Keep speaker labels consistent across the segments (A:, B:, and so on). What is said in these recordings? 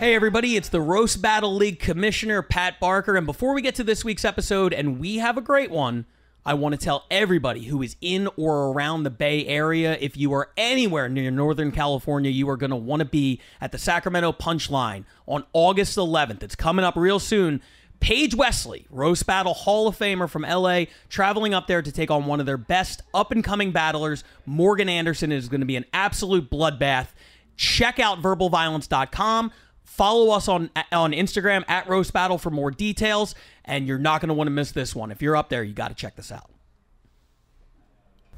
A: Hey, everybody, it's the Roast Battle League Commissioner, Pat Barker. And before we get to this week's episode, and we have a great one, I want to tell everybody who is in or around the Bay Area if you are anywhere near Northern California, you are going to want to be at the Sacramento Punchline on August 11th. It's coming up real soon. Paige Wesley, Roast Battle Hall of Famer from LA, traveling up there to take on one of their best up and coming battlers, Morgan Anderson. It is going to be an absolute bloodbath. Check out verbalviolence.com. Follow us on on Instagram at Roast Battle for more details, and you're not going to want to miss this one. If you're up there, you got to check this out.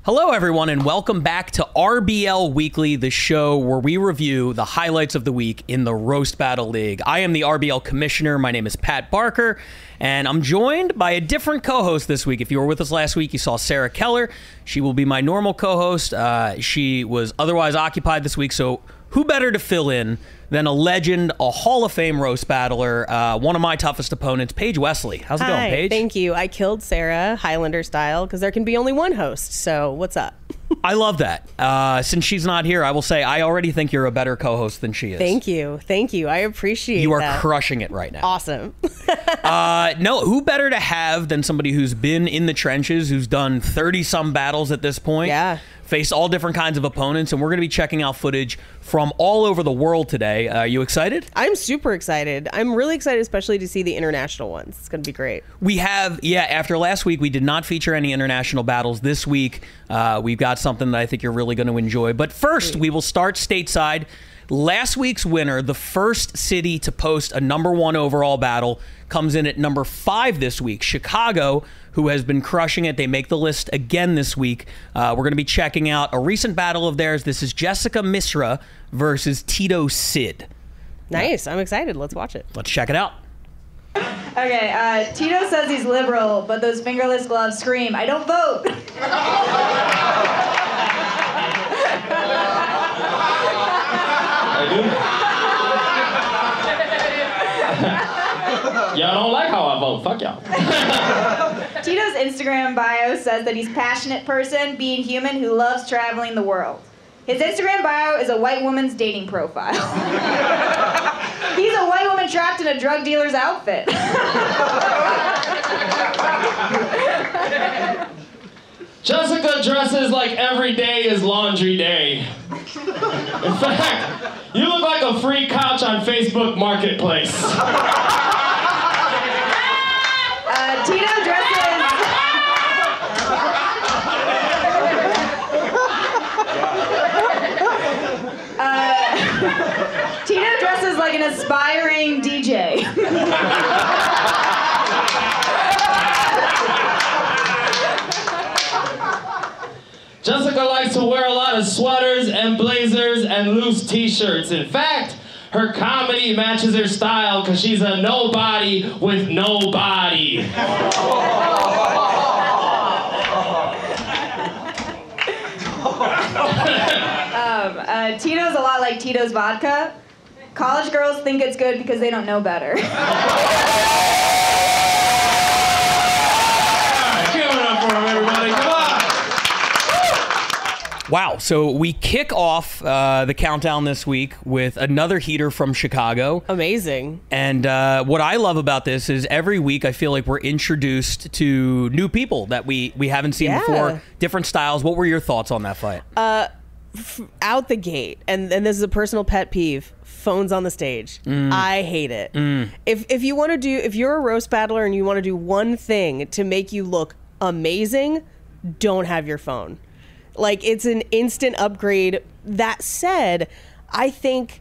A: Hello, everyone, and welcome back to RBL Weekly, the show where we review the highlights of the week in the Roast Battle League. I am the RBL commissioner. My name is Pat Barker, and I'm joined by a different co host this week. If you were with us last week, you saw Sarah Keller. She will be my normal co host. Uh, she was otherwise occupied this week, so who better to fill in than a legend, a Hall of Fame roast battler, uh, one of my toughest opponents, Paige Wesley. How's it
B: Hi,
A: going, Paige?
B: Thank you. I killed Sarah Highlander style because there can be only one host. So what's up?
A: I love that. Uh, since she's not here, I will say I already think you're a better co-host than she is.
B: Thank you. Thank you. I appreciate
A: You are
B: that.
A: crushing it right now.
B: Awesome.
A: Uh, no, who better to have than somebody who's been in the trenches, who's done 30 some battles at this point?
B: Yeah.
A: Faced all different kinds of opponents, and we're going to be checking out footage from all over the world today. Uh, you excited?
B: I'm super excited. I'm really excited, especially to see the international ones. It's going to be great.
A: We have, yeah, after last week, we did not feature any international battles. This week, uh, we've got something that I think you're really going to enjoy. But first, we will start stateside. Last week's winner, the first city to post a number one overall battle, comes in at number five this week. Chicago, who has been crushing it. They make the list again this week. Uh, we're going to be checking out a recent battle of theirs. This is Jessica Misra versus Tito Sid.
B: Nice. I'm excited. Let's watch it.
A: Let's check it out.
C: Okay, uh, Tito says he's liberal, but those fingerless gloves scream, I don't vote.
D: I do. y'all don't like how I vote. Fuck y'all.
C: Tito's Instagram bio says that he's a passionate person, being human who loves traveling the world. His Instagram bio is a white woman's dating profile. he's a white woman trapped in a drug dealer's outfit.
D: Jessica dresses like every day is laundry day. In fact, you look like a free couch on Facebook Marketplace.
C: Uh, Tito dresses. Uh, Tito dresses like an aspiring DJ.
D: lot of sweaters and blazers and loose t-shirts. In fact, her comedy matches her style because she's a nobody with nobody.
C: Um, uh, Tito's a lot like Tito's vodka. College girls think it's good because they don't know better.
D: Give it up for him, everybody. Come on.
A: Wow. So we kick off uh, the countdown this week with another heater from Chicago.
B: Amazing.
A: And uh, what I love about this is every week I feel like we're introduced to new people that we, we haven't seen
B: Yeah.
A: before, different styles. What were your thoughts on that fight?
B: Out the gate, and, and this is a personal pet peeve. Phones on the stage. I hate it. If if you want to do if you're a roast battler and you want to do one thing to make you look amazing, don't have your phone. Like it's an instant upgrade. That said, I think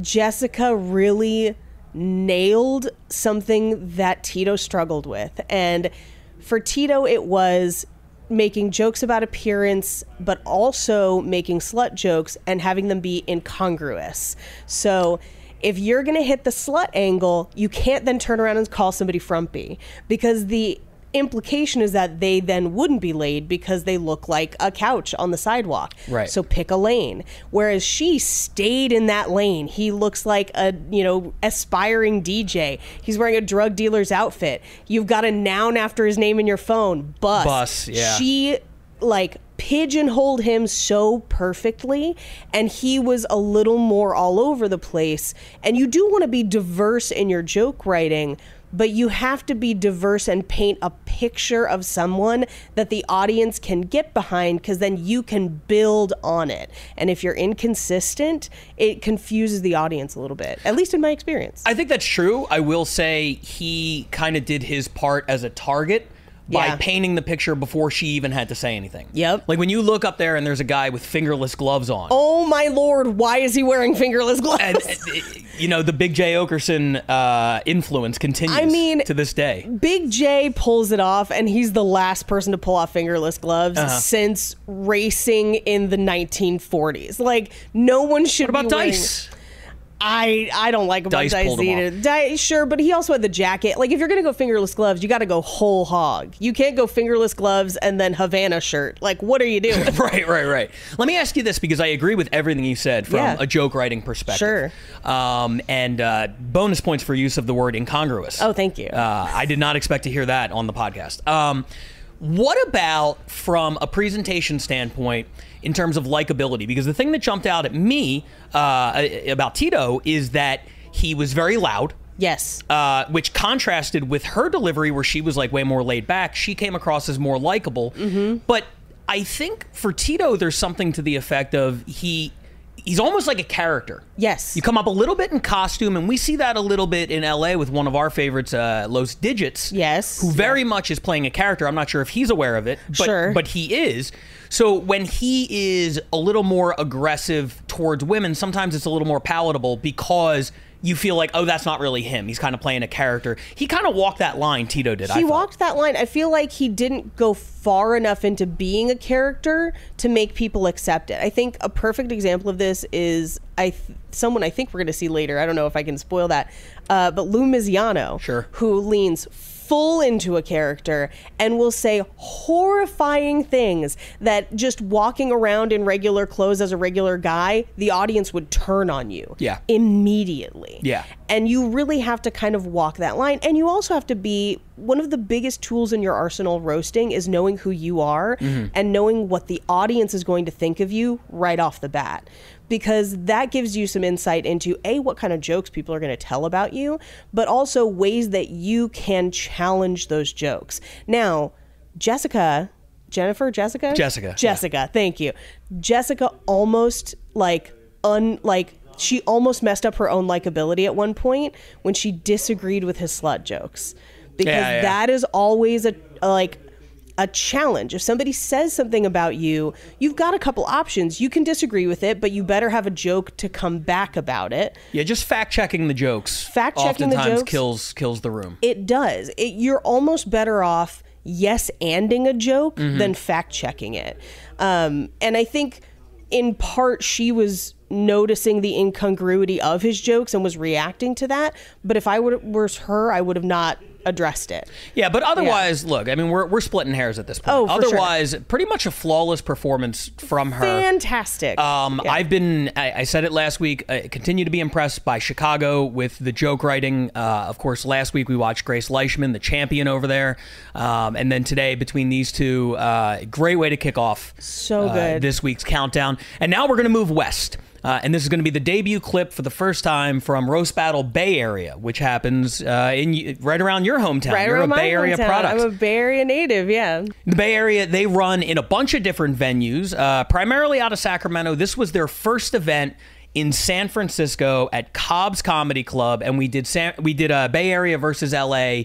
B: Jessica really nailed something that Tito struggled with. And for Tito, it was making jokes about appearance, but also making slut jokes and having them be incongruous. So if you're going to hit the slut angle, you can't then turn around and call somebody frumpy because the implication is that they then wouldn't be laid because they look like a couch on the sidewalk.
A: Right.
B: So pick a lane. Whereas she stayed in that lane. He looks like a, you know, aspiring DJ. He's wearing a drug dealer's outfit. You've got a noun after his name in your phone. Bus.
A: Bus, yeah.
B: She like pigeonholed him so perfectly and he was a little more all over the place and you do want to be diverse in your joke writing but you have to be diverse and paint a picture of someone that the audience can get behind because then you can build on it. And if you're inconsistent, it confuses the audience a little bit, at least in my experience.
A: I think that's true. I will say he kind of did his part as a target by
B: Yeah.
A: painting the picture before she even had to say anything.
B: Yep.
A: Like when you look up there and there's a guy with fingerless gloves on.
B: oh my lord, why is he wearing fingerless gloves?
A: And, uh, you know, the Big Jay Oakerson uh, influence continues
B: I mean-
A: to this day.
B: Big Jay pulls it off, and he's the last person to pull off fingerless gloves
A: Uh-huh.
B: since racing in the 1940s. Like, no one should
A: What about
B: be wearing-
A: Dice?
B: I I don't like him
A: Dice
B: Dice either. Dice, sure, but he also had the jacket. Like, if you're gonna go fingerless gloves, you got to go whole hog. You can't go fingerless gloves and then Havana shirt. Like, what are you doing?
A: Right, right, right. Let me ask you this because I agree with everything you said from
B: Yeah.
A: a joke writing perspective.
B: Sure.
A: Um, and uh, bonus points for use of the word incongruous.
B: Oh, thank you.
A: Uh, I did not expect to hear that on the podcast. Um, what about from a presentation standpoint in terms of likability? Because the thing that jumped out at me uh, about Tito is that he was very loud.
B: yes.
A: Uh, which contrasted with her delivery, where she was like way more laid back. She came across as more likable.
B: Mm-hmm.
A: But I think for Tito, there's something to the effect of he he's almost like a character.
B: Yes.
A: You come up a little bit in costume, and we see that a little bit in LA with one of our favorites, uh, Los Digits.
B: Yes.
A: Who very much is playing a character. I'm not sure if he's aware of it, but,
B: Sure.
A: but he is. So when he is a little more aggressive towards women, sometimes it's a little more palatable because you feel like, oh, that's not really him. He's kind of playing a character. He kind of walked that line, Tito did. I
B: he walked that line. I feel like he didn't go far enough into being a character to make people accept it. I think a perfect example of this is I th- someone I think we're going to see later. I don't know if I can spoil that, uh, but Lou Miziano,
A: Sure.
B: who leans full into a character and will say horrifying things that just walking around in regular clothes as a regular guy, the audience would turn on you
A: Yeah.
B: immediately.
A: Yeah.
B: And you really have to kind of walk that line. And you also have to be one of the biggest tools in your arsenal roasting is knowing who you are mm-hmm. and knowing what the audience is going to think of you right off the bat. Because that gives you some insight into A, what kind of jokes people are going to tell about you, but also ways that you can challenge those jokes. Now, Jessica, Jennifer, Jessica?
A: Jessica, yeah.
B: Jessica, thank you. Jessica almost like un like she almost messed up her own likability at one point when she disagreed with his slut jokes. Because
A: Yeah, yeah.
B: that is always a like a challenge. If somebody says something about you, you've got a couple options. You can disagree with it, but you better have a joke to come back about it.
A: Yeah, just fact checking the jokes.
B: Fact-checking the jokes.
A: kills kills the room.
B: It does. It, you're almost better off yes anding a joke than fact checking it. Um, and I think in part she was noticing the incongruity of his jokes and was reacting to that. But if I would were her, I would have not addressed it.
A: Yeah, but otherwise, look, I mean, we're, we're splitting hairs at this point.
B: Oh, for sure.
A: otherwise, pretty much a flawless performance from her.
B: Fantastic.
A: Um,
B: Yeah.
A: I've been, I, I said it last week, I continue to be impressed by Chicago with the joke writing. Uh, of course, last week we watched Grace Leishman, the champion over there. Um, and then today, between these two, uh, great way to kick off
B: So
A: uh,
B: good.
A: this week's countdown. And now we're going to move west. Uh, and this is going to be the debut clip for the first time from Roast Battle Bay Area, which happens uh, in right around your hometown.
B: right
A: You're
B: around
A: a Bay Area
B: hometown.
A: product.
B: I'm a Bay Area native. Yeah.
A: The Bay Area, they run in a bunch of different venues, uh, primarily out of Sacramento. This was their first event in San Francisco at Cobb's Comedy Club, and we did San, we did uh, Bay Area versus LA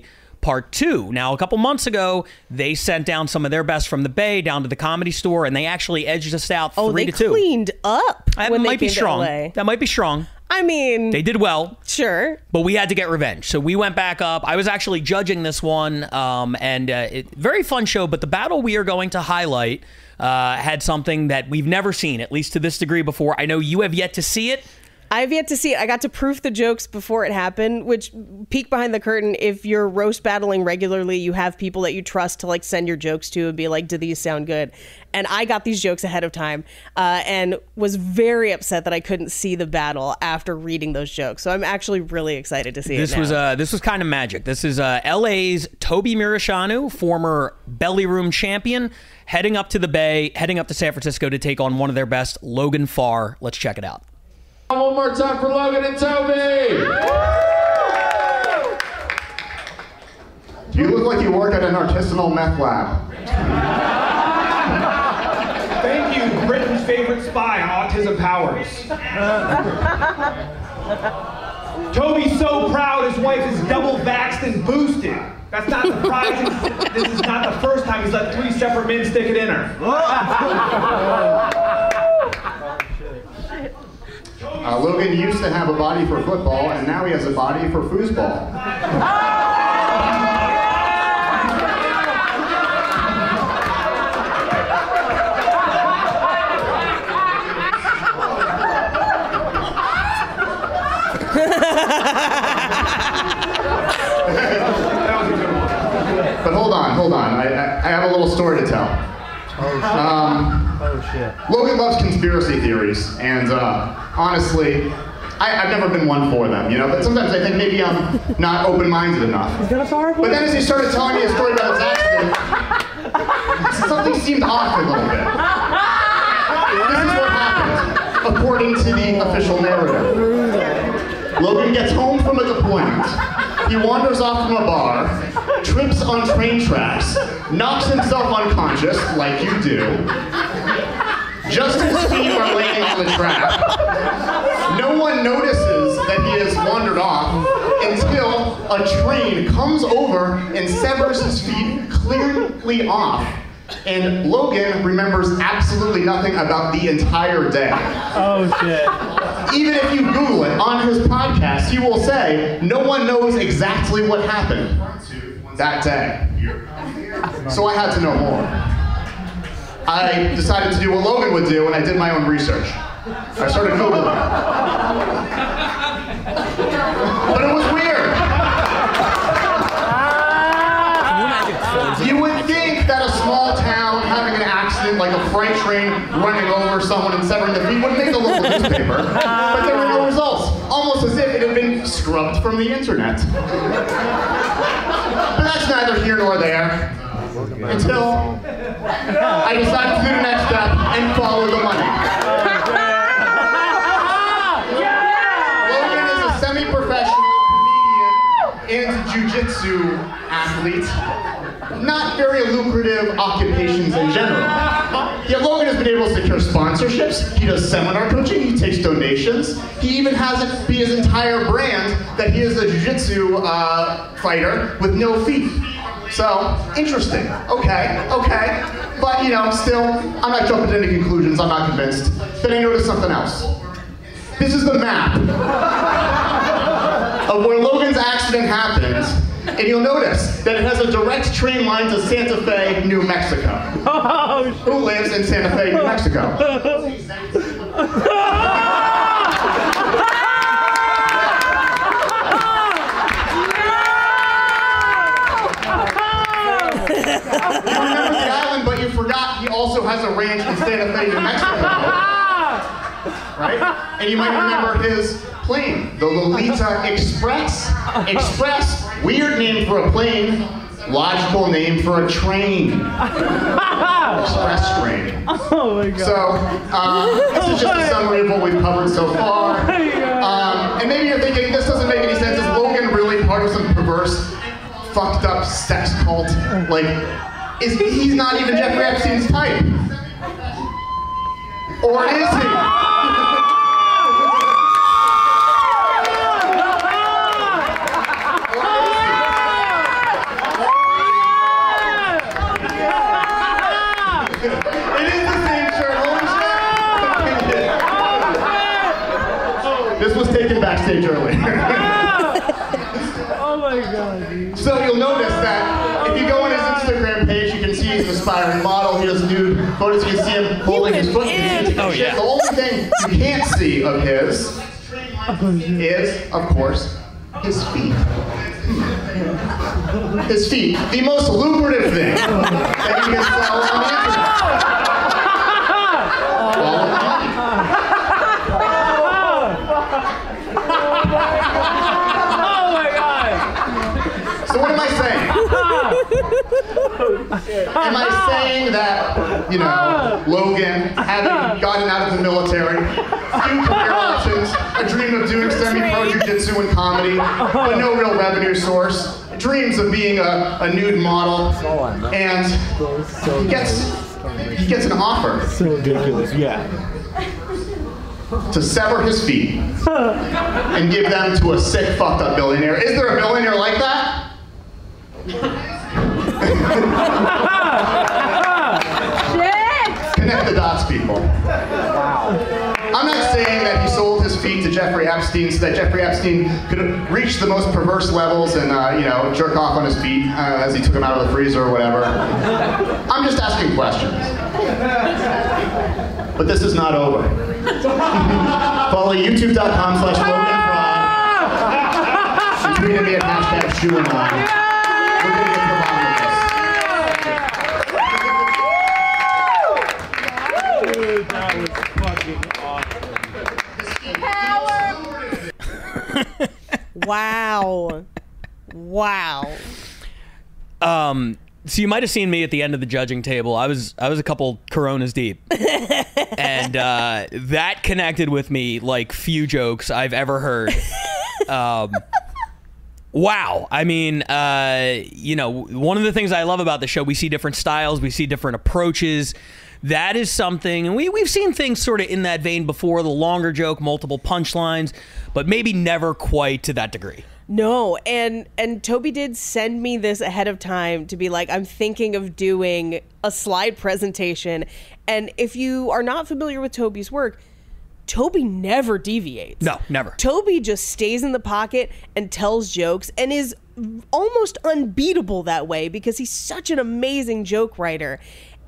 A: part two. Now, a couple months ago, they sent down some of their best from the Bay down to the Comedy Store, and they actually edged us out
B: Oh,
A: three to two.
B: cleaned up
A: That might be strong. That might be strong.
B: I mean,
A: They did well.
B: sure.
A: But we had to get revenge, so we went back up. I was actually judging this one, um, and uh, it, very fun show. But the battle we are going to highlight uh, had something that we've never seen, at least to this degree before. I know you have yet to see it.
B: I've yet to see it. I got to proof the jokes before it happened, which peek behind the curtain. If you're roast battling regularly, you have people that you trust to like send your jokes to and be like, "Do these sound good?" And I got these jokes ahead of time, uh, and was very upset that I couldn't see the battle after reading those jokes. So I'm actually really excited to see
A: This was uh, this was kind of magic. This is uh, LA's Toby Mirashanu, former Belly Room champion, heading up to the Bay, heading up to San Francisco to take on one of their best, Logan Farr. Let's check it out.
D: One more time for Logan and Toby.
E: You look like you work at an artisanal meth lab.
F: Thank you, Britain's favorite spy on autism powers. Toby's so proud his wife is double vaxxed and boosted. That's not surprising. this is not the first time he's let three separate men stick it in her.
E: Uh, Logan used to have a body for football, and now he has a body for foosball. But hold on, hold on. I, I, I have a little story to tell. Um, Logan loves conspiracy theories, and uh, honestly, I, I've never been one for them, you know. But sometimes I think maybe I'm not open-minded enough. But then as he started telling me a story about his accident, something seemed off a little bit. This is what happened, according to the official narrative. Logan gets home from a deployment. He wanders off from a bar, trips on train tracks, knocks himself unconscious, like you do. Just his feet are laying on the track. No one notices that he has wandered off until a train comes over and severs his feet clearly off. And Logan remembers absolutely nothing about the entire day.
F: Oh shit.
E: Even if you Google it on his podcast, he will say no one knows exactly what happened that day. So I had to know more. I decided to do what Logan would do, and I did my own research. I started Googling. But it was weird. You would think that a small town having an accident like a freight train running over someone and severing the feet would make a local newspaper, but there were no results, almost as if it had been scrubbed from the internet. But that's neither here nor there. Until I decided to do the next step and follow the money. Logan is a semi-professional comedian and jiu-jitsu athlete. Not very lucrative occupations in general. Yet Logan has been able to secure sponsorships. He does seminar coaching. He takes donations. He even has it be his entire brand that he is a jiu-jitsu uh, fighter with no feet. So interesting. Okay, okay. But you know, still, I'm not jumping to any conclusions. I'm not convinced. Then I noticed something else. This is the map of where Logan's accident happened, and you'll notice that it has a direct train line to Santa Fe, New Mexico. Oh, Who lives in Santa Fe, New Mexico? You remember the island, but you forgot he also has a ranch in Santa Fe, New Mexico. Right? And you might remember his plane, the Lolita Express. Express, weird name for a plane, logical name for a train. Express train.
F: Oh my god.
E: So, um, this is just a summary of what we've covered so far. Um, and maybe you're thinking, this doesn't make any sense. Is Logan really part of some perverse, fucked up sex cult? Like, is he's not even Jeffrey Epstein's type? Or is he? It is the same shirt. Holy shit. This was taken backstage earlier.
F: Oh my god, dude.
E: so you'll notice that if you go on his Instagram page, you can see he's an aspiring model. He does nude photos. You can see him holding his foot. You can see him taking
A: Oh,
E: shit.
A: yeah.
E: The only thing you can't see of his is, of course, his feet. His feet, the most lucrative thing that you can sell on the internet. All of the money.
D: Oh my god!
E: So what am I saying? Am I saying that, you know, Logan, having gotten out of the military, few career options, a dream of doing semi-pro jiu-jitsu and comedy, but no real revenue source, dreams of being a, a nude model, and he gets, he gets an offer
F: So ridiculous. Yeah.
E: to sever his feet and give them to a sick, fucked up billionaire. Is there a billionaire like that? Connect the dots, people. I'm not saying that he sold his feet to Jeffrey Epstein so that Jeffrey Epstein could reach the most perverse levels and, uh, you know, jerk off on his feet uh, as he took them out of the freezer or whatever. I'm just asking questions. But this is not over. Follow youtube.com slash Logan Fraud. Tweet at me at hashtag ShoeInOn.
B: Wow. Wow.
A: Um, so you might have seen me at the end of the judging table. I was I was a couple Coronas deep, and uh, that connected with me like few jokes I've ever heard. Um, wow. I mean, uh, you know, one of the things I love about the show, we see different styles, we see different approaches. That is something, and we, we've seen things sort of in that vein before the longer joke, multiple punchlines, but maybe never quite to that degree.
B: No, and and Toby did send me this ahead of time to be like, I'm thinking of doing a slide presentation. And if you are not familiar with Toby's work, Toby never deviates.
A: No, never.
B: Toby just stays in the pocket and tells jokes and is almost unbeatable that way because he's such an amazing joke writer.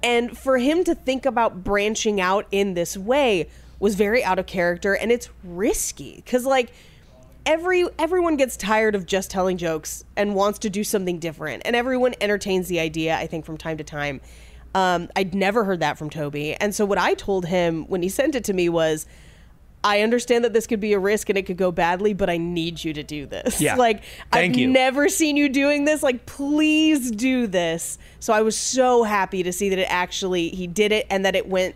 B: And for him to think about branching out in this way was very out of character and it's risky cuz like every everyone gets tired of just telling jokes and wants to do something different and everyone entertains the idea i think from time to time. Um, i'd never heard that from toby and so what i told him when he sent it to me was i understand that this could be a risk and it could go badly but i need you to do this
A: Yeah.
B: like
A: Thank
B: i've
A: you.
B: never seen you doing this like please do this so i was so happy to see that it actually he did it and that it went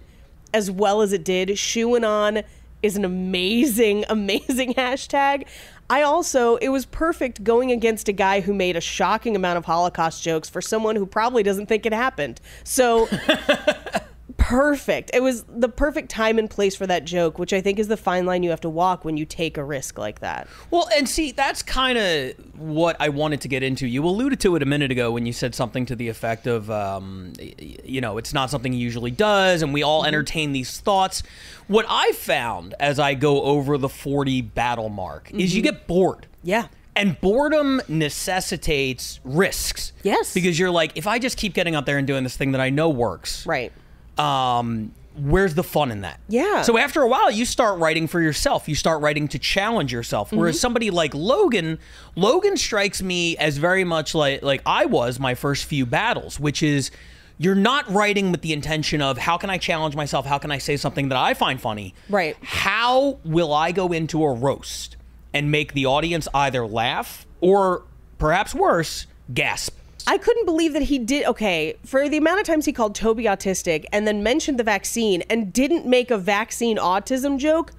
B: as well as it did. Shoeing on is an amazing, amazing hashtag. I also, it was perfect going against a guy who made a shocking amount of Holocaust jokes for someone who probably doesn't think it happened. So, perfect. It was the perfect time and place for that joke, which I think is the fine line you have to walk when you take a risk like that.
A: Well, and see, that's kind of what I wanted to get into. You alluded to it a minute ago when you said something to the effect of, um, you know, it's not something he usually does, and we all entertain these thoughts. What I found as I go over the 40 battle mark is you get bored.
B: Yeah.
A: And boredom necessitates risks.
B: Yes.
A: Because you're like, if I just keep getting out there and doing this thing that I know works,
B: Right.
A: Um, where's the fun in that?
B: Yeah.
A: So after a while, you start writing for yourself. You start writing to challenge yourself.
B: Mm-hmm.
A: Whereas somebody like Logan, Logan strikes me as very much like like I was my first few battles, which is you're not writing with the intention of how can I challenge myself? How can I say something that I find funny?
B: Right.
A: How will I go into a roast and make the audience either laugh or perhaps worse, gasp?
B: I couldn't believe that he did okay for the amount of times he called Toby autistic and then mentioned the vaccine and didn't make a vaccine autism joke.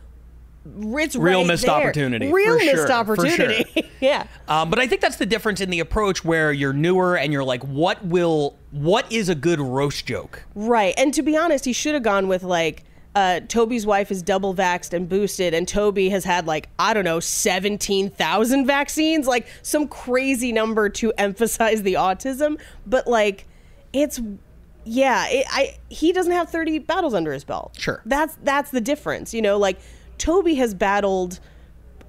B: It's
A: Real
B: right
A: missed
B: there.
A: opportunity,
B: Real
A: for
B: missed
A: sure,
B: opportunity. yeah.
A: Um, but I think that's the difference in the approach where you're newer and you're like, what will, what is a good roast joke?
B: Right. And to be honest, he should have gone with like uh, Toby's wife is double vaxxed and boosted, and Toby has had like, I don't know, 17,000 vaccines, like some crazy number to emphasize the autism. But like, it's, yeah, it, I he doesn't have 30 battles under his belt.
A: Sure.
B: That's, that's the difference. You know, like Toby has battled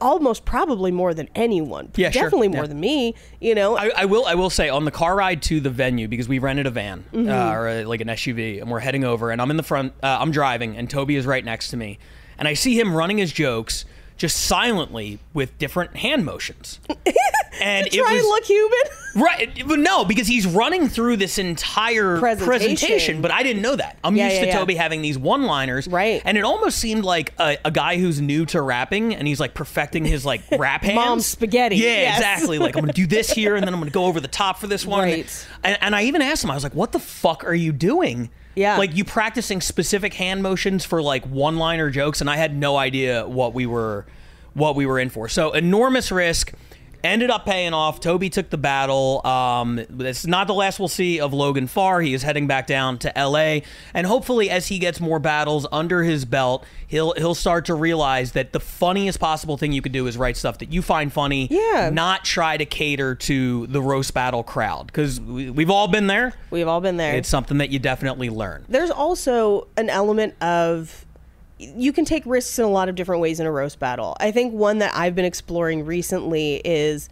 B: almost probably more than anyone.
A: Yeah, sure.
B: Definitely more
A: Yeah.
B: than me, you know.
A: I, I will. I will say on the car ride to the venue because we rented a van
B: Mm-hmm.
A: uh, or a, like an SUV, and we're heading over. And I'm in the front. Uh, I'm driving, and Toby is right next to me, and I see him running his jokes, just silently with different hand motions. And
B: Try and look human.
A: Right, but no, because he's running through this entire
B: Presentation.
A: presentation, but I didn't know that. I'm
B: Yeah,
A: used
B: yeah,
A: to
B: yeah.
A: Toby having these one-liners,
B: Right.
A: And it almost seemed like a, a guy who's new to rapping, and he's like perfecting his like rap hands.
B: Mom's spaghetti,
A: Yeah,
B: yes.
A: exactly. Like I'm gonna do this here, and then I'm gonna go over the top for this one.
B: Right.
A: And, and I even asked him, I was like, "What the fuck are you doing?"
B: Yeah.
A: Like you practicing specific hand motions for like one-liner jokes, and I had no idea what we were what we were in for. So enormous risk. Ended up paying off. Toby took the battle. Um, it's not the last we'll see of Logan Farr. He is heading back down to L.A. and hopefully, as he gets more battles under his belt, he'll he'll start to realize that the funniest possible thing you could do is write stuff that you find funny.
B: Yeah.
A: Not try to cater to the roast battle crowd because we, we've all been there.
B: We've all been there.
A: It's something that you definitely learn.
B: There's also an element of you can take risks in a lot of different ways in a roast battle. I think one that I've been exploring recently is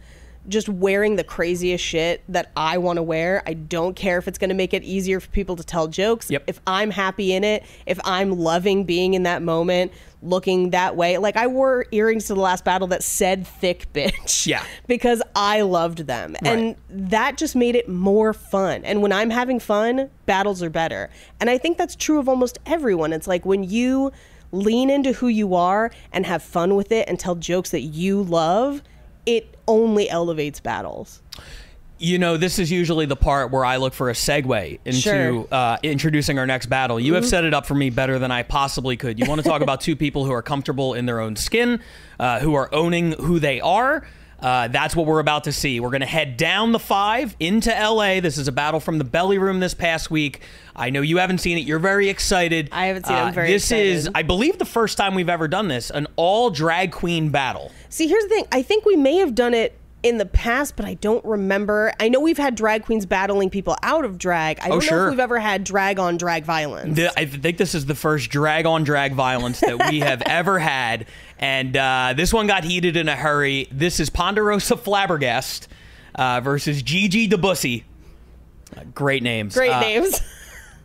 B: just wearing the craziest shit that I want to wear. I don't care if it's going to make it easier for people to tell jokes.
A: Yep.
B: If I'm happy in it, if I'm loving being in that moment, looking that way. Like I wore earrings to the last battle that said thick bitch.
A: Yeah.
B: Because I loved them. And that just made it more fun. And when I'm having fun, battles are better. And I think that's true of almost everyone. It's like when you lean into who you are and have fun with it and tell jokes that you love, it only elevates battles.
A: You know, this is usually the part where I look for a segue into
B: Sure. Mm-hmm.
A: uh, introducing our next battle. You have set it up for me better than I possibly could. You want to talk about two people who are comfortable in their own skin, uh, who are owning who they are. Uh, that's what we're about to see. We're going to head down the five into LA. This is a battle from the belly room this past week. I know you haven't seen it. You're very excited.
B: I haven't seen it. I'm
A: Uh,
B: very
A: This is. I believe, the first time we've ever done this an all drag queen battle.
B: See, here's the thing. I think we may have done it in the past, but I don't remember. I know we've had drag queens battling people out of drag. I don't know
A: Oh, sure.
B: if we've ever had drag on drag violence.
A: The- I think this is the first drag on drag violence that we have ever had. And uh, this one got heated in a hurry. This is Ponderosa Flabbergast uh, versus Gigi DeBussy. Uh, great names.
B: Great
A: Uh,
B: names.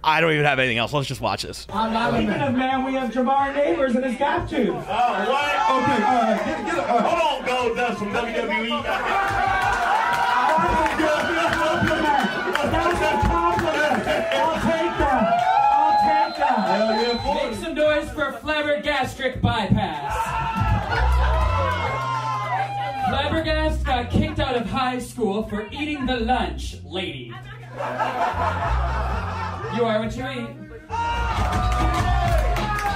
A: I don't even have anything else. Let's just watch this.
G: Speaking of man, we have Jamar Neighbors and his got to.
H: Oh, what? Okay, all right. Get, get, uh, hold on, Goldust from. WWE.
G: That's a compliment. I'll take that. I'll take that.
H: Hell yeah.
I: Make some noise for flabbergastric bypass. Flabbergast got kicked out of high school for eating the lunch, lady. You are what you eat.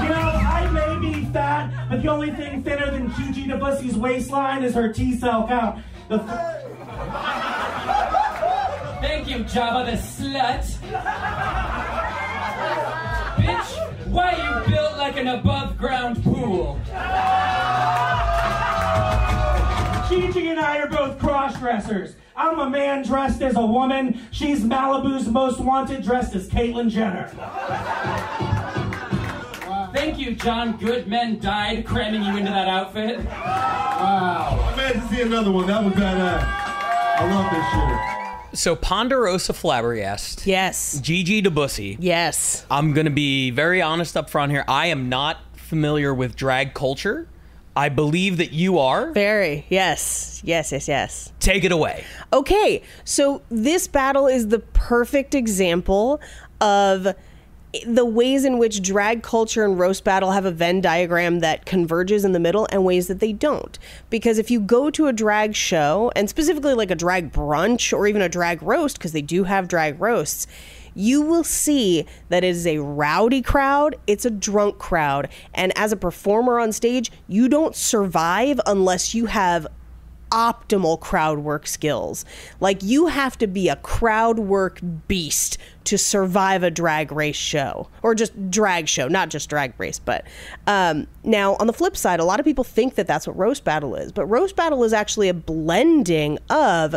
G: You know, I may be fat, but the only thing thinner than Gigi DeBussy's waistline is her T cell count. The th-
I: Thank you, Jabba the slut. Bitch, why you built like an above ground pool?
G: Gigi and I are both cross dressers. I'm a man dressed as a woman. She's Malibu's most wanted dressed as Caitlyn Jenner.
I: Thank you, John Goodman died cramming you into that outfit. Wow.
H: I'm mad to see another one. That was badass. I love this shit.
A: So, Ponderosa Flabbergast,
B: yes.
A: Gigi DeBussy.
B: Yes.
A: I'm going to be very honest up front here. I am not familiar with drag culture. I believe that you are.
B: Very. Yes. Yes, yes, yes.
A: Take it away.
B: Okay, so this battle is the perfect example of the ways in which drag culture and roast battle have a Venn diagram that converges in the middle and ways that they don't. Because if you go to a drag show, and specifically like a drag brunch or even a drag roast, because they do have drag roasts, you will see that it is a rowdy crowd, it's a drunk crowd, and as a performer on stage, you don't survive unless you have optimal crowd work skills. Like you have to be a crowd work beast to survive a drag race show or just drag show, not just drag race. But um, now on the flip side, a lot of people think that that's what roast battle is, but roast battle is actually a blending of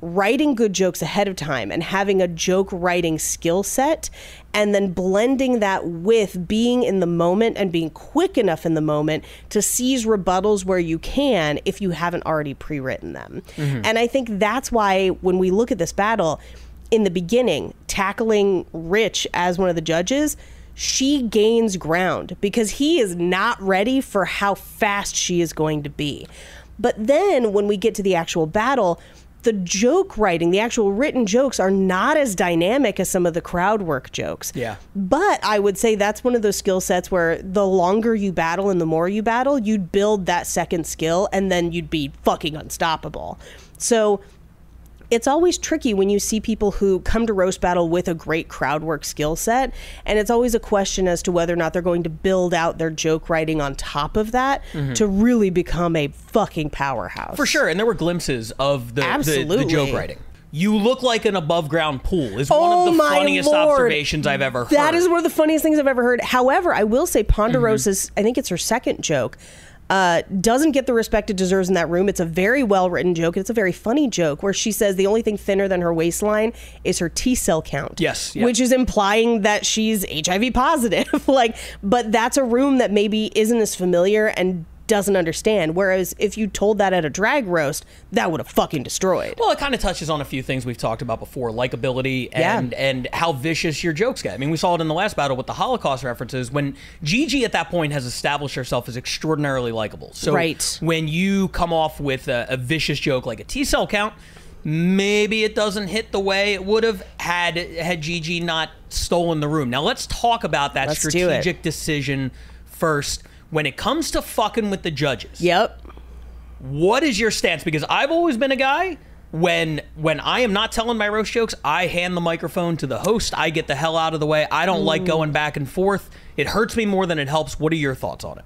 B: writing good jokes ahead of time and having a joke writing skill set and then blending that with being in the moment and being quick enough in the moment to seize rebuttals where you can if you haven't already pre-written them. Mm-hmm. And I think that's why when we look at this battle in the beginning tackling Rich as one of the judges she gains ground because he is not ready for how fast she is going to be. But then when we get to the actual battle, the joke writing, the actual written jokes are not as dynamic as some of the crowd work jokes.
A: Yeah.
B: But I would say that's one of those skill sets where the longer you battle and the more you battle, you'd build that second skill and then you'd be fucking unstoppable. So it's always tricky when you see people who come to roast battle with a great crowd work skill set and it's always a question as to whether or not they're going to build out their joke writing on top of that mm-hmm. to really become a fucking powerhouse
A: For sure, and there were glimpses of the, the, the joke writing. You look like an above ground pool is one
B: Oh
A: of the
B: my
A: funniest
B: Lord.
A: observations I've ever heard.
B: That is one of the funniest things I've ever heard. However, I will say Ponderosa's, I think it's her second joke, uh, doesn't get the respect it deserves in that room. It's a very well written joke. It's a very funny joke where she says the only thing thinner than her waistline is her T cell count.
A: Yes, yeah.
B: Which is implying that she's HIV positive. like, but that's a room that maybe isn't as familiar and doesn't understand. Whereas if you told that at a drag roast, that would have fucking destroyed.
A: Well, it kind of touches on a few things we've talked about before, likability
B: Yeah.
A: and and how vicious your jokes get. I mean, we saw it in the last battle with the Holocaust references when Gigi at that point has established herself as extraordinarily likable. So
B: Right.
A: when you come off with a, a vicious joke like a T cell count, maybe it doesn't hit the way it would have had had Gigi not stolen the room. Now let's talk about that
B: Let's
A: strategic decision first. When it comes to fucking with the judges,
B: Yep.
A: what is your stance? Because I've always been a guy when when I am not telling my roast jokes, I hand the microphone to the host. I get the hell out of the way. I don't like going back and forth. It hurts me more than it helps. What are your thoughts on it?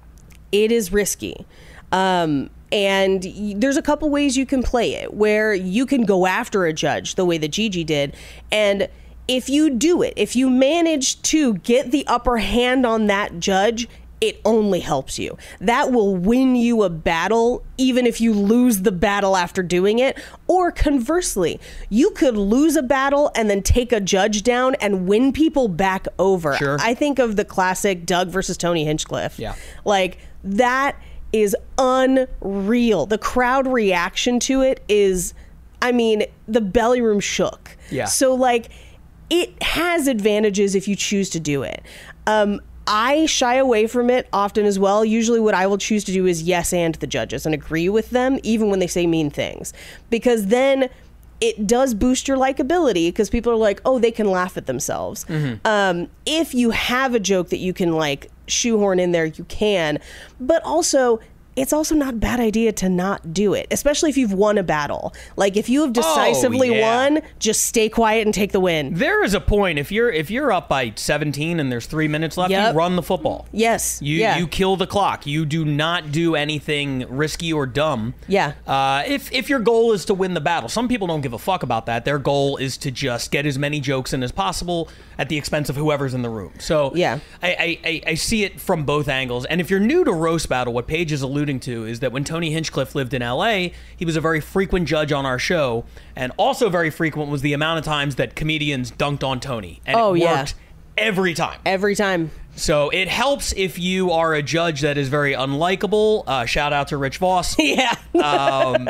B: it is risky. Um, and there's a couple ways you can play it where you can go after a judge the way that Gigi did. And if you do it, if you manage to get the upper hand on that judge, it only helps you. That will win you a battle, even if you lose the battle after doing it. Or conversely, you could lose a battle and then take a judge down and win people back over.
A: Sure.
B: I think of the classic Doug versus Tony Hinchcliffe.
A: Yeah.
B: Like that is unreal. The crowd reaction to it is I mean, the belly room shook.
A: Yeah.
B: So like it has advantages if you choose to do it. Um I shy away from it often as well. Usually, what I will choose to do is yes and the judges and agree with them, even when they say mean things, because then it does boost your likability because people are like, oh, they can laugh at themselves. Um, if you have a joke that you can like shoehorn in there, you can. But also, it's also not a bad idea to not do it, especially if you've won a battle. Like if you have decisively
A: Oh, yeah.
B: won, just stay quiet and take the win.
A: There is a point if you're if you're up by 17 and there's three minutes left,
B: Yep.
A: you run the football.
B: Yes.
A: You
B: yeah.
A: you kill the clock. You do not do anything risky or dumb.
B: Yeah.
A: Uh, if if your goal is to win the battle, some people don't give a fuck about that. Their goal is to just get as many jokes in as possible at the expense of whoever's in the room. So
B: Yeah.
A: I I, I, see it from both angles. And if you're new to roast battle, what Paige is alluding to is that when Tony Hinchcliffe lived in L.A., he was a very frequent judge on our show, and also very frequent was the amount of times that comedians dunked on Tony, and
B: Oh,
A: it
B: yeah.
A: worked every time.
B: Every time.
A: So it helps if you are a judge that is very unlikable. Uh, shout out to Rich Voss.
B: Yeah.
A: um,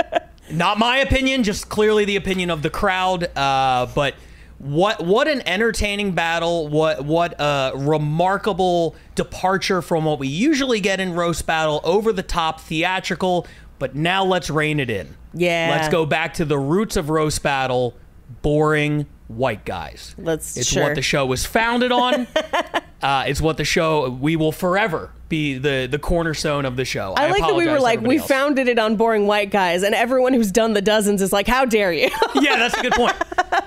A: not my opinion, just clearly the opinion of the crowd. Uh, but what what an entertaining battle! What what a remarkable departure from what we usually get in roast battle. Over the top, theatrical. But now let's rein it in.
B: Yeah.
A: Let's go back to the roots of roast battle. Boring white guys.
B: Let's-
A: It's
B: sure.
A: what the show was founded on. uh, it's what the show we will forever be the the cornerstone of the show.
B: I, like that we were like, we
A: else.
B: founded it on boring white guys, and everyone who's done the dozens is like, how dare you?
A: yeah, that's a good point.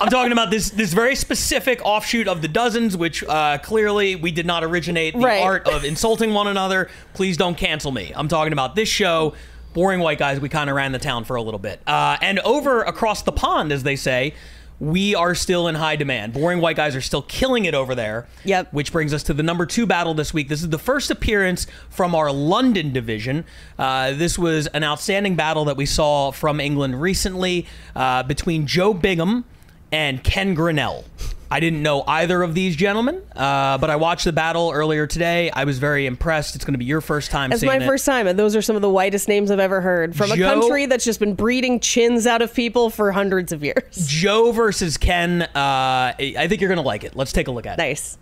A: I'm talking about this this very specific offshoot of the dozens, which uh, clearly we did not originate the
B: Right.
A: art of insulting one another. Please don't cancel me. I'm talking about this show. Boring white guys. We kind of ran the town for a little bit, uh, and over across the pond, as they say. We are still in high demand. Boring white guys are still killing it over there.
B: Yep.
A: Which brings us to the number two battle this week. This is the first appearance from our London division. Uh, this was an outstanding battle that we saw from England recently uh, between Joe Bingham and Ken Grinnell. I didn't know either of these gentlemen, uh, but I watched the battle earlier today. I was very impressed. It's going to be your first time
B: It's
A: seeing
B: my
A: it.
B: first time, and those are some of the whitest names I've ever heard from a country that's just been breeding chins out of people for hundreds of years.
A: Joe versus Ken. Uh, I think you're going to like it. Let's take a look at it.
B: Nice.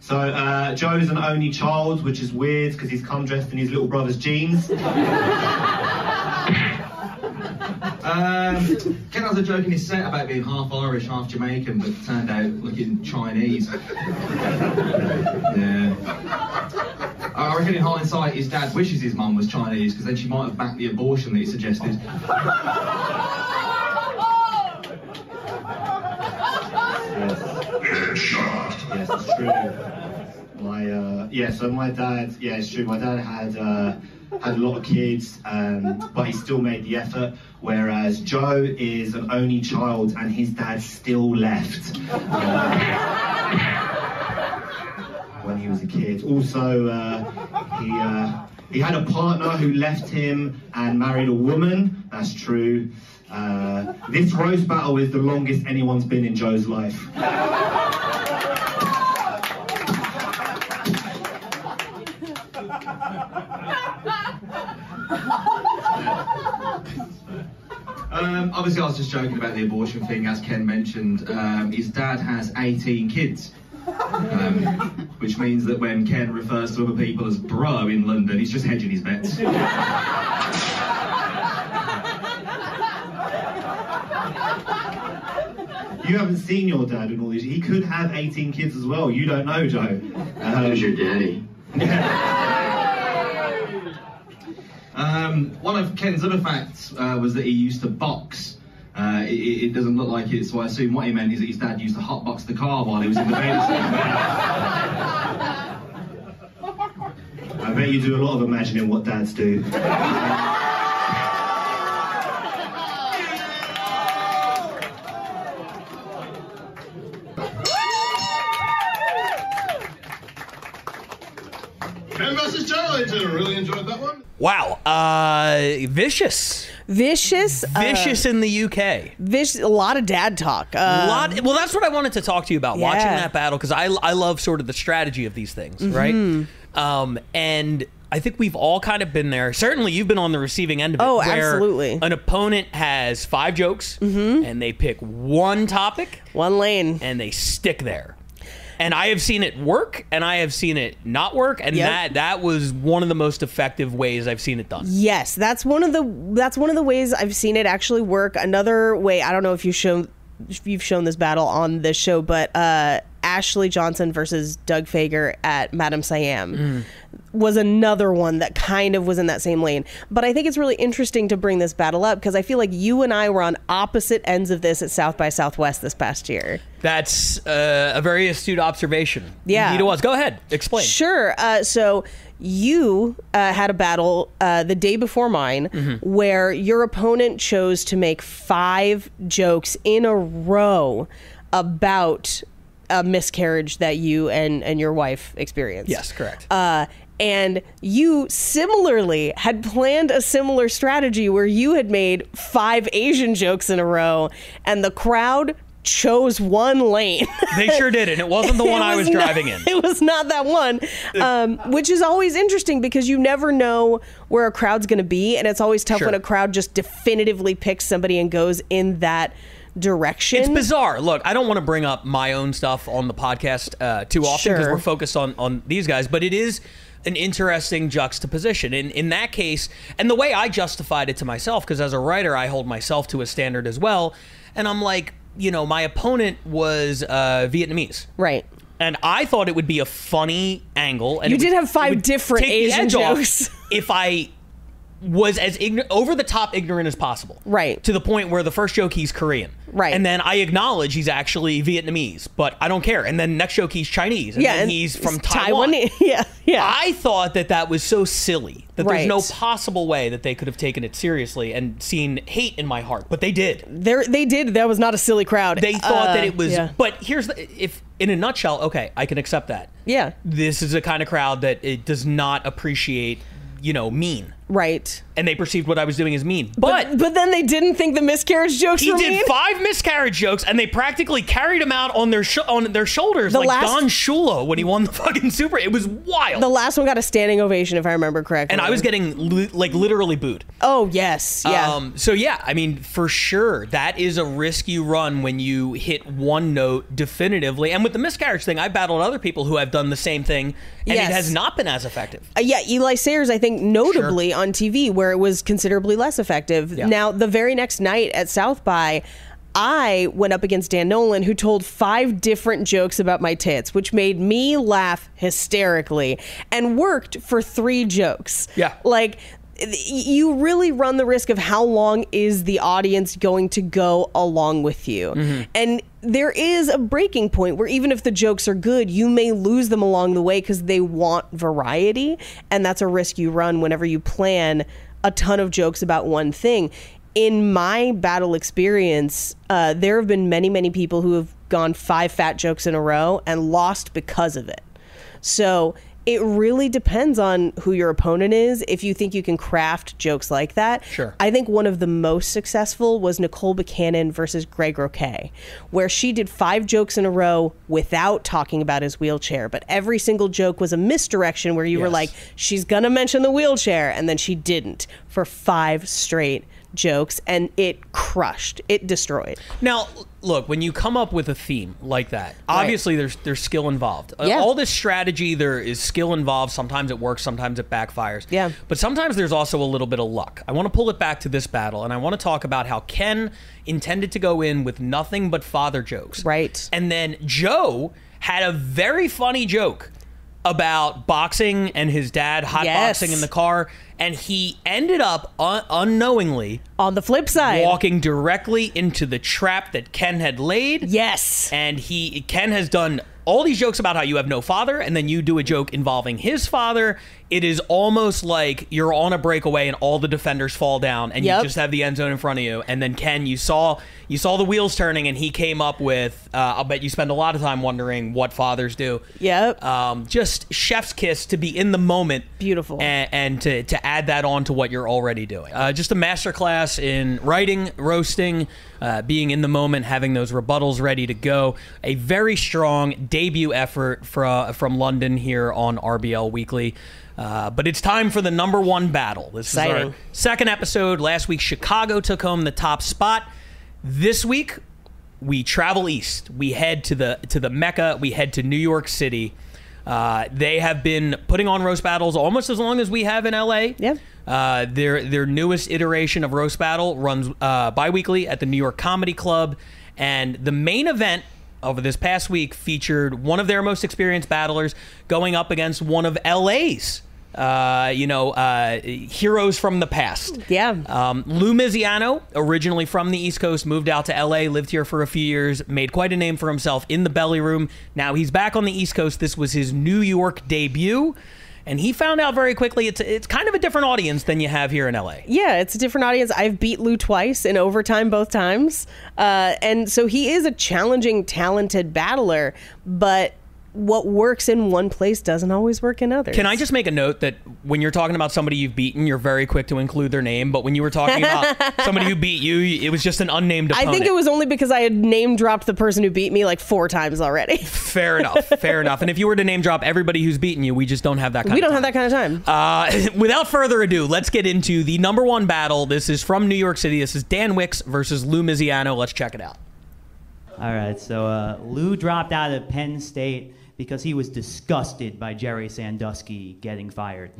J: So uh, Joe's an only child, which is weird because he's come dressed in his little brother's jeans.
K: Um, Ken has a joke in his set about being half Irish, half Jamaican, but turned out looking Chinese. yeah. I reckon in hindsight, his dad wishes his mum was Chinese because then she might have backed the abortion that he suggested.
J: Yes, it's true. My uh, yeah, so my dad, yeah, it's true. My dad had uh, had a lot of kids, um, but he still made the effort. Whereas Joe is an only child, and his dad still left uh, when he was a kid. Also, uh, he uh, he had a partner who left him and married a woman. That's true. Uh, this roast battle is the longest anyone's been in Joe's life.
K: Um, obviously, I was just joking about the abortion thing, as Ken mentioned. Um, his dad has 18 kids. Um, which means that when Ken refers to other people as bro in London, he's just hedging his bets.
J: You haven't seen your dad in all these. He could have 18 kids as well. You don't know, Joe. Um,
K: Who's your daddy? Um, one of Ken's other facts uh, was that he used to box. Uh, it, it doesn't look like it, so I assume what he meant is that his dad used to hotbox the car while he was in the babysitting.
J: I bet you do a lot of imagining what dads do.
A: Uh, vicious.
B: Vicious. uh,
A: Vicious in the UK.
B: Vicious. A lot of dad talk.
A: A
B: Uh,
A: lot. Well, that's what I wanted to talk to you about. Watching that battle because I I love sort of the strategy of these things,
B: Mhm.
A: right? Um, and I think we've all kind of been there. Certainly, you've been on the receiving end of it.
B: Oh,
A: where
B: absolutely.
A: An opponent has five jokes, and they pick one topic,
B: one lane,
A: and they stick there. And I have seen it work, and I have seen it not work, and
B: Yep.
A: that that was one of the most effective ways I've seen it done.
B: Yes, that's one of the that's one of the ways I've seen it actually work. Another way, I don't know if you shown if you've shown this battle on this show, but uh, Ashley Johnson versus Doug Fager at Madame Siam was another one that kind of was in that same lane. But I think it's really interesting to bring this battle up because I feel like you and I were on opposite ends of this at South by Southwest this past year.
A: That's uh, a very astute observation.
B: Yeah.
A: Indeed it was. Go ahead, explain.
B: Sure. Uh, so you uh, had a battle uh, the day before mine
A: Mm-hmm.
B: where your opponent chose to make five jokes in a row about a miscarriage that you and, and your wife experienced.
A: Yes, correct.
B: Uh, and you similarly had planned a similar strategy where you had made five Asian jokes in a row, and the crowd chose one lane.
A: They sure did, and it wasn't the one
B: It
A: I was
B: not-
A: driving in.
B: It was not that one, um, which is always interesting because you never know where a crowd's going to be, and it's always tough
A: Sure.
B: when a crowd just definitively picks somebody and goes in that direction.
A: It's bizarre. Look, I don't want to bring up my own stuff on the podcast uh, too often because
B: Sure.
A: we're focused on on these guys, but it is an interesting juxtaposition. In in that case, and the way I justified it to myself, because as a writer, I hold myself to a standard as well, and I'm like, you know, my opponent was uh, Vietnamese,
B: right?
A: And I thought it would be a funny angle. And
B: You did
A: would-
B: have five different Asian jokes.
A: if I was as ignorant, over the top ignorant as possible.
B: Right.
A: To the point where the first joke he's Korean.
B: Right.
A: And then I acknowledge he's actually Vietnamese, but I don't care. And then next joke he's Chinese. And
B: Yeah,
A: then
B: and
A: he's from Taiwan.
B: Taiwan- yeah, yeah.
A: I thought that that was so silly that there's no possible way that they could have taken it seriously and seen hate in my heart, but they did.
B: There, they did. That was not a silly crowd.
A: They thought
B: Uh,
A: that it was.
B: yeah.
A: But here's the if in a nutshell, okay, I can accept that.
B: Yeah.
A: This is a kind of crowd that it does not appreciate, you know, mean.
B: Right.
A: And they perceived what I was doing as mean. But,
B: But but then they didn't think the miscarriage jokes
A: he
B: were
A: did
B: mean.
A: five miscarriage jokes, and they practically carried him out on their sh- on their shoulders,
B: The
A: like
B: last-
A: Don Shula when he won the fucking Super. It was wild.
B: The last one got a standing ovation, if I remember correctly.
A: and I was getting li- like literally booed.
B: Oh yes, yeah.
A: Um, so yeah, I mean, for sure, that is a risk you run when you hit one note definitively. And with the miscarriage thing, I battled other people who have done the same thing, and
B: Yes.
A: it has not been as effective.
B: Uh, yeah, Eli Sayers, I think, notably on TV, where it was considerably less effective.
A: Yeah.
B: Now, the very next night at South by, I went up against Dan Nolan, who told five different jokes about my tits, which made me laugh hysterically and worked for three jokes.
A: Yeah.
B: Like, you really run the risk of how long is the audience going to go along with you.
A: Mm-hmm.
B: And there is a breaking point where even if the jokes are good, you may lose them along the way because they want variety. And that's a risk you run whenever you plan a ton of jokes about one thing. In my battle experience, uh, there have been many, many people who have gone five fat jokes in a row and lost because of it. So it really depends on who your opponent is. If you think you can craft jokes like that,
A: Sure.
B: I think one of the most successful was Nicole Buchanan versus Greg Roquet, where she did five jokes in a row without talking about his wheelchair. But every single joke was a misdirection where you were like, she's going to mention the wheelchair. And then she didn't for five straight jokes. And it crushed, it destroyed.
A: Now, look, when you come up with a theme like that, obviously there's there's skill involved. Uh,
B: Yeah.
A: All this strategy, there is skill involved. Sometimes it works, sometimes it backfires.
B: Yeah.
A: But sometimes there's also a little bit of luck. I want to pull it back to this battle, and I want to talk about how Ken intended to go in with nothing but father jokes.
B: Right.
A: And then Joe had a very funny joke about boxing and his dad hot
B: Yes.
A: boxing in the car, and he ended up un- unknowingly
B: On the flip side,
A: walking directly into the trap that Ken had laid.
B: yes.
A: And he Ken has done all these jokes about how you have no father, and then you do a joke involving his father. It is almost like you're on a breakaway and all the defenders fall down, and
B: Yep.
A: you just have the end zone in front of you. And then Ken, you saw you saw the wheels turning, and he came up with. Uh, I'll bet you spend a lot of time wondering what fathers do.
B: Yep.
A: Um, just chef's kiss to be in the moment.
B: Beautiful.
A: And, and to, to add that on to what you're already doing. Uh, just a masterclass in writing, roasting, uh, being in the moment, having those rebuttals ready to go. A very strong debut effort fra- from London here on RBL Weekly. Uh, but it's time for the number one battle. This is our second episode. Last week, Chicago took home the top spot. This week, we travel east. We head to the to the Mecca. We head to New York City. Uh, they have been putting on roast battles almost as long as we have in LA.
B: Yeah.
A: Uh, their their newest iteration of roast battle runs uh, biweekly at the New York Comedy Club, and the main event over this past week featured one of their most experienced battlers going up against one of LA's. Uh, you know, uh, heroes from the past.
B: Yeah.
A: Um, Lou Miziano, originally from the East Coast, moved out to LA, lived here for a few years, made quite a name for himself in the belly room. Now he's back on the East Coast. This was his New York debut. And he found out very quickly it's it's kind of a different audience than you have here in LA.
B: Yeah, it's a different audience. I've beat Lou twice in overtime both times. Uh, and so he is a challenging, talented battler, but what works in one place doesn't always work in others.
A: Can I just make a note that when you're talking about somebody you've beaten, you're very quick to include their name, but when you were talking about somebody who beat you, it was just an unnamed opponent.
B: I think it was only because I had name dropped the person who beat me like four times already.
A: fair enough, fair enough. And if you were to name drop everybody who's beaten you, we just don't have that kind
B: we
A: of
B: don't have that kind of time.
A: Uh, without further ado, let's get into the number one battle. This is from New York City. This is Dan Wicks versus Lou Miziano. Let's check it out.
L: All right, so uh, Lou dropped out of Penn State because he was disgusted by Jerry Sandusky getting fired.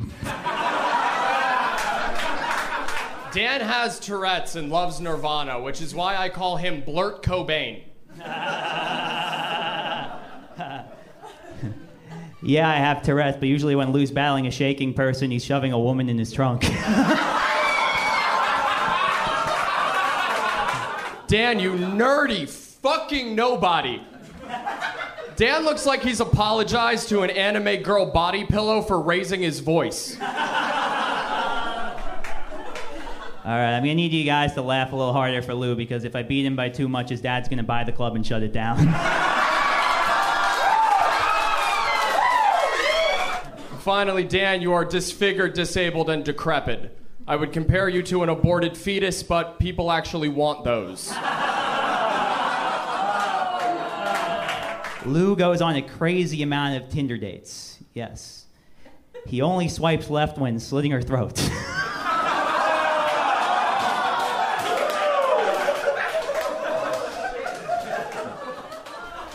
M: Dan has Tourette's and loves Nirvana, which is why I call him Blurt Cobain.
L: yeah, I have Tourette's, but usually when Lou's battling a shaking person, he's shoving a woman in his trunk.
M: Dan, you nerdy fucking nobody. Dan looks like he's apologized to an anime girl body pillow for raising his voice.
L: All right, I'm gonna need you guys to laugh a little harder for Lou because if I beat him by too much, his dad's gonna buy the club and shut it down.
M: Finally, Dan, you are disfigured, disabled, and decrepit. I would compare you to an aborted fetus, but people actually want those.
L: Lou goes on a crazy amount of Tinder dates. Yes. He only swipes left when slitting her throat.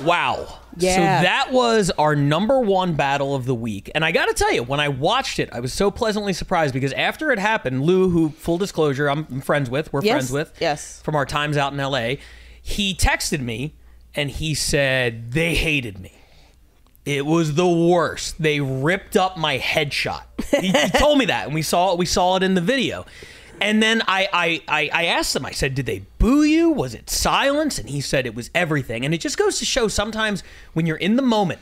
A: Wow.
B: Yeah.
A: So that was our number one battle of the week. And I got to tell you, when I watched it, I was so pleasantly surprised because after it happened, Lou, who, full disclosure, I'm friends with, we're
B: Yes.
A: friends with,
B: Yes.
A: from our times out in LA, he texted me and he said, they hated me. It was the worst. They ripped up my headshot. He, he told me that, and we saw it. We saw it in the video. And then I, I, I, I asked him. I said, "Did they boo you? Was it silence?" And he said it was everything. And it just goes to show sometimes when you're in the moment,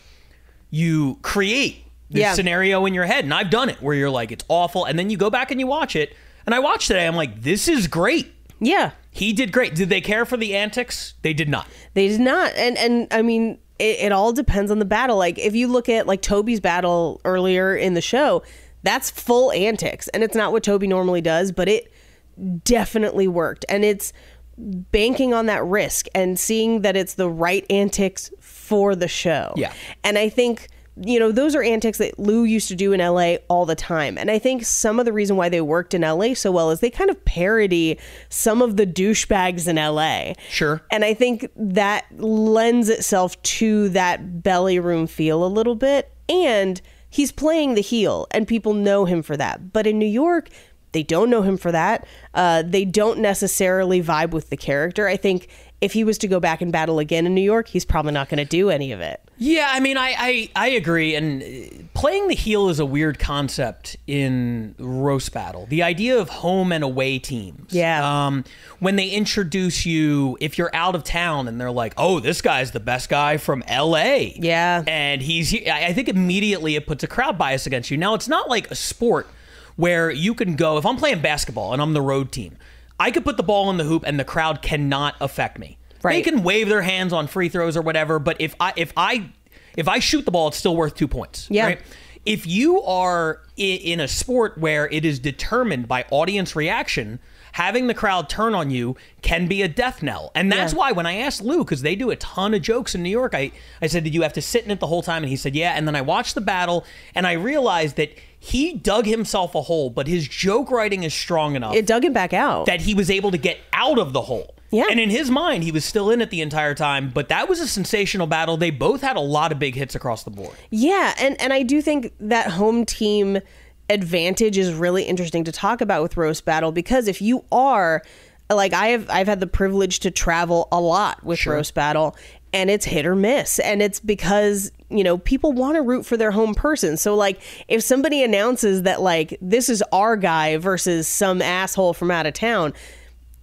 A: you create this
B: Yeah.
A: scenario in your head. And I've done it where you're like, "It's awful," and then you go back and you watch it. And I watched today. I'm like, "This is great."
B: Yeah.
A: He did great. Did they care for the antics? They did not.
B: They did not. And and I mean, it, it all depends on the battle. Like if you look at like Toby's battle earlier in the show, that's full antics, and it's not what Toby normally does, but it definitely worked. And it's banking on that risk and seeing that it's the right antics for the show.
A: Yeah.
B: And I think you know those are antics that Lou used to do in LA all the time. And I think some of the reason why they worked in LA so well is they kind of parody some of the douchebags in LA.
A: Sure.
B: And I think that lends itself to that belly room feel a little bit. And he's playing the heel, and people know him for that. But in New York, they don't know him for that. Uh, they don't necessarily vibe with the character. I think if he was to go back and battle again in New York, he's probably not going to do any of it.
A: Yeah, I mean, I, I, I agree. And uh, playing the heel is a weird concept in roast battle. The idea of home and away teams.
B: Yeah.
A: Um, when they introduce you, if you're out of town and they're like, "Oh, this guy's the best guy from L.A."
B: Yeah.
A: and he's. he- I I think immediately it puts a crowd bias against you. Now it's not like a sport where you can go. If I'm playing basketball and I'm the road team, I could put the ball in the hoop and the crowd cannot affect me. They can wave their hands on free throws or whatever, but if I if I if I shoot the ball, it's still worth two points.
B: Yeah.
A: Right? If you are in a sport where it is determined by audience reaction, having the crowd turn on you can be a death knell. And that's
B: Yeah.
A: why when I asked Lou, because they do a ton of jokes in New York, I, I said, Did you have to sit in it the whole time? And he said, Yeah. And then I watched the battle and I realized that he dug himself a hole, but his joke writing is strong enough
B: It dug him back out.
A: that he was able to get out of the hole.
B: Yeah.
A: And in his mind, he was still in it the entire time, but that was a sensational battle. They both had a lot of big hits across the board.
B: Yeah, and and I do think that home team advantage is really interesting to talk about with roast battle because if you are like I have I've had the privilege to travel a lot with roast battle and it's hit or miss and it's because you know people want to root for their home person. So like if somebody announces that like this is our guy versus some asshole from out of town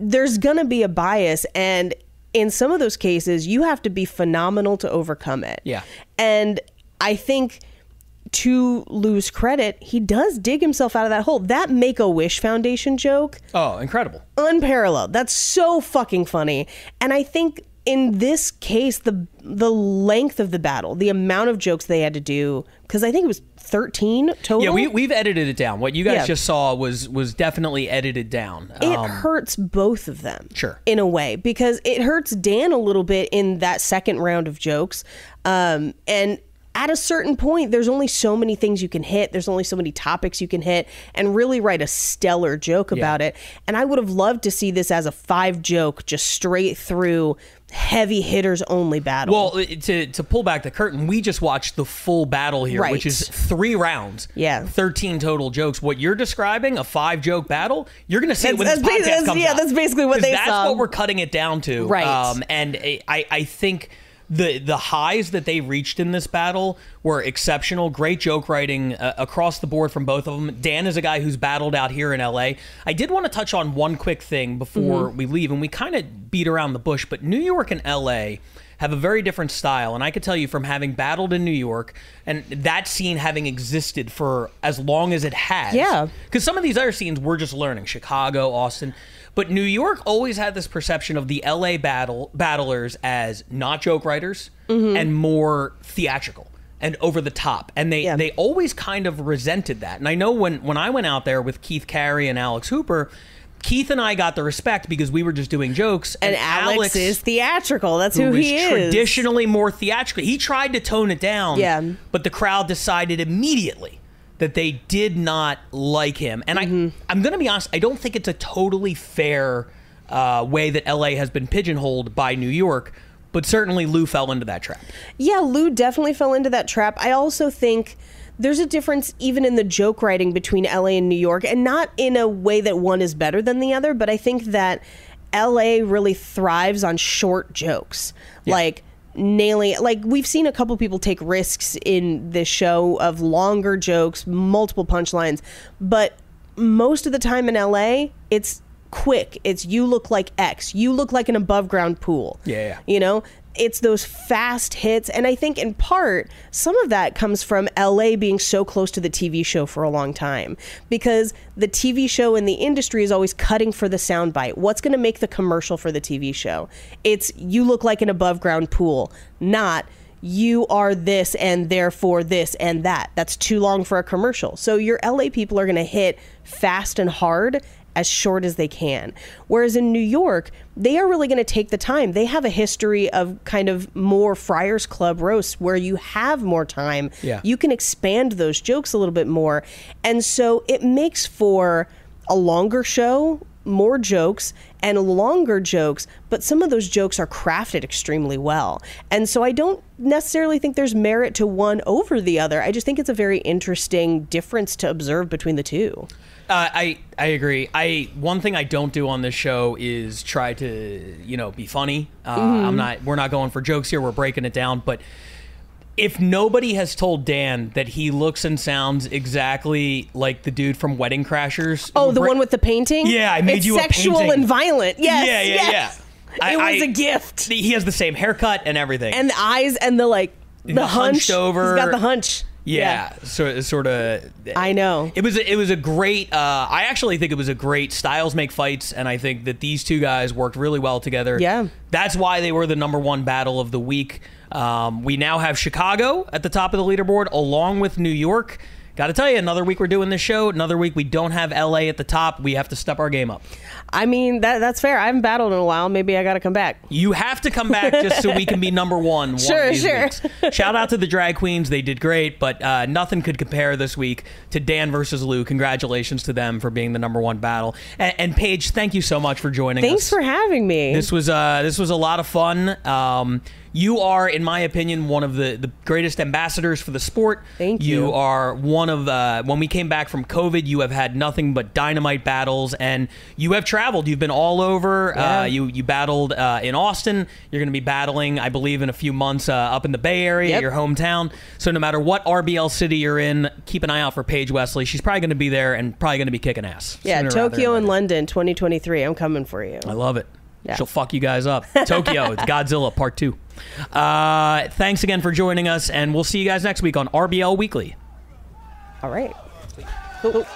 B: there's going to be a bias and in some of those cases you have to be phenomenal to overcome it.
A: Yeah.
B: and I think to Lou's credit, he does dig himself out of that hole. That Make a Wish Foundation joke,
A: Oh, incredible.
B: unparalleled. That's so fucking funny. And I think in this case, the the length of the battle, the amount of jokes they had to do, because I think it was thirteen total.
A: Yeah, we, we've edited it down. What you guys
B: Yeah.
A: just saw was was definitely edited down.
B: it
A: Um,
B: hurts both of them.
A: Sure.
B: In a way, because it hurts Dan a little bit in that second round of jokes. Um, and at a certain point, there's only so many things you can hit. There's only so many topics you can hit and really write a stellar joke about it. And I would have loved to see this as a five joke, just straight through heavy hitters only battle.
A: Well, to to pull back the curtain, we just watched the full battle here,
B: Right.
A: which is three rounds.
B: Yeah.
A: thirteen total jokes. What you're describing, a five joke battle, you're going to see it when
B: That's-
A: this podcast
B: that's-
A: comes
B: yeah,
A: out.
B: that's basically what they
A: That's
B: saw.
A: what we're cutting it down to.
B: Right.
A: Um, and I I think. The, the highs that they reached in this battle were exceptional. Great joke writing uh, across the board from both of them. Dan is a guy who's battled out here in LA. I did want to touch on one quick thing before
B: Mhm.
A: we leave, and we kind of beat around the bush, but New York and LA have a very different style. And I could tell you from having battled in New York and that scene having existed for as long as it has.
B: Yeah.
A: Because some of these other scenes we're just learning Chicago, Austin. But New York always had this perception of the LA battle battlers as not joke writers
B: Mhm.
A: and more theatrical. and over the top, and they they always kind of resented that. And I know when when I went out there with Keith Carey and Alex Hooper. Keith and I got the respect because we were just doing jokes,
B: And Alex is theatrical. That's who
A: who
B: he
A: is
B: is.
A: traditionally more theatrical. He tried to tone it down,
B: Yeah.
A: but the crowd decided immediately that they did not like him. And
B: Mm-hmm.
A: I, I'm going to be honest, I don't think it's a totally fair uh, way that LA has been pigeonholed by New York, but certainly Lou fell into that trap.
B: Yeah, Lou definitely fell into that trap. I also think there's a difference even in the joke writing between LA and New York, and not in a way that one is better than the other, but I think that LA really thrives on short jokes. Like nailing like we've seen a couple people take risks in this show of longer jokes, multiple punchlines, but most of the time in LA, it's quick. It's you look like X. You look like an above ground pool.
A: Yeah, yeah.
B: You know, it's those fast hits. And I think in part, some of that comes from LA being so close to the TV show for a long time because the TV show in the industry is always cutting for the soundbite. What's going to make the commercial for the TV show? It's you look like an above ground pool, not you are this and therefore this and that. That's too long for a commercial. So your LA people are going to hit fast and hard as short as they can. Whereas in New York, they are really going to take the time. They have a history of kind of more Friars Club roasts where you have more time.
A: Yeah.
B: You can expand those jokes a little bit more. And so it makes for a longer show, more jokes, and longer jokes, but some of those jokes are crafted extremely well. And so I don't necessarily think there's merit to one over the other. I just think it's a very interesting difference to observe between the two.
A: Uh, I I agree. I one thing I don't do on this show is try to you know be funny. Uh,
B: Mhm.
A: I'm not. We're not going for jokes here. We're breaking it down. But if nobody has told Dan that he looks and sounds exactly like the dude from Wedding Crashers,
B: Oh, the one with the painting?
A: Yeah, I made
B: it's
A: you a
B: sexual and violent. Yes.
A: yeah, yeah,
B: yes.
A: yeah.
B: It
A: I-
B: was
A: I-
B: a gift.
A: He has the same haircut and everything.
B: And the eyes and the like the,
A: The
B: hunch
A: hunched over.
B: He's got the hunch.
A: Yeah, so sort of.
B: I know.
A: It was a, it was a great. Uh, I actually think it was a great styles make fights, and I think that these two guys worked really well together.
B: Yeah.
A: that's why they were the number one battle of the week. Um, we now have Chicago at the top of the leaderboard, along with New York. Got to tell you, another week we're doing this show. Another week we don't have LA at the top. We have to step our game up.
B: I mean, that that's fair. I haven't battled in a while. Maybe I got to come back.
A: You have to come back just so we can be number one. one
B: Sure, sure.
A: weeks. Shout out to the drag queens; they did great, but uh, nothing could compare this week to Dan versus Lou. Congratulations to them for being the number one battle. And, and Paige, thank you so much for joining
B: Thanks
A: us.
B: Thanks for having me.
A: This was uh, this was a lot of fun. Um, you are, in my opinion, one of the, the greatest ambassadors for the sport. Thank you. You are one of the. When we came back from COVID, you have had nothing but dynamite battles, and you have traveled. You've been all over.
B: Yeah.
A: Uh, you you battled uh, in Austin. You're going to be battling, I believe, in a few months uh, up in the Bay Area,
B: Yep.
A: your hometown. So no matter what RBL city you're in, keep an eye out for Paige Wesley. She's probably going to be there and probably going to be kicking ass.
B: yeah, Tokyo and London 2023. I'm coming for you.
A: I love it.
B: Yeah.
A: She'll fuck you guys up. Tokyo, it's Godzilla Part 2. Uh, thanks again for joining us, and we'll see you guys next week on RBL Weekly.
B: All right. Cool.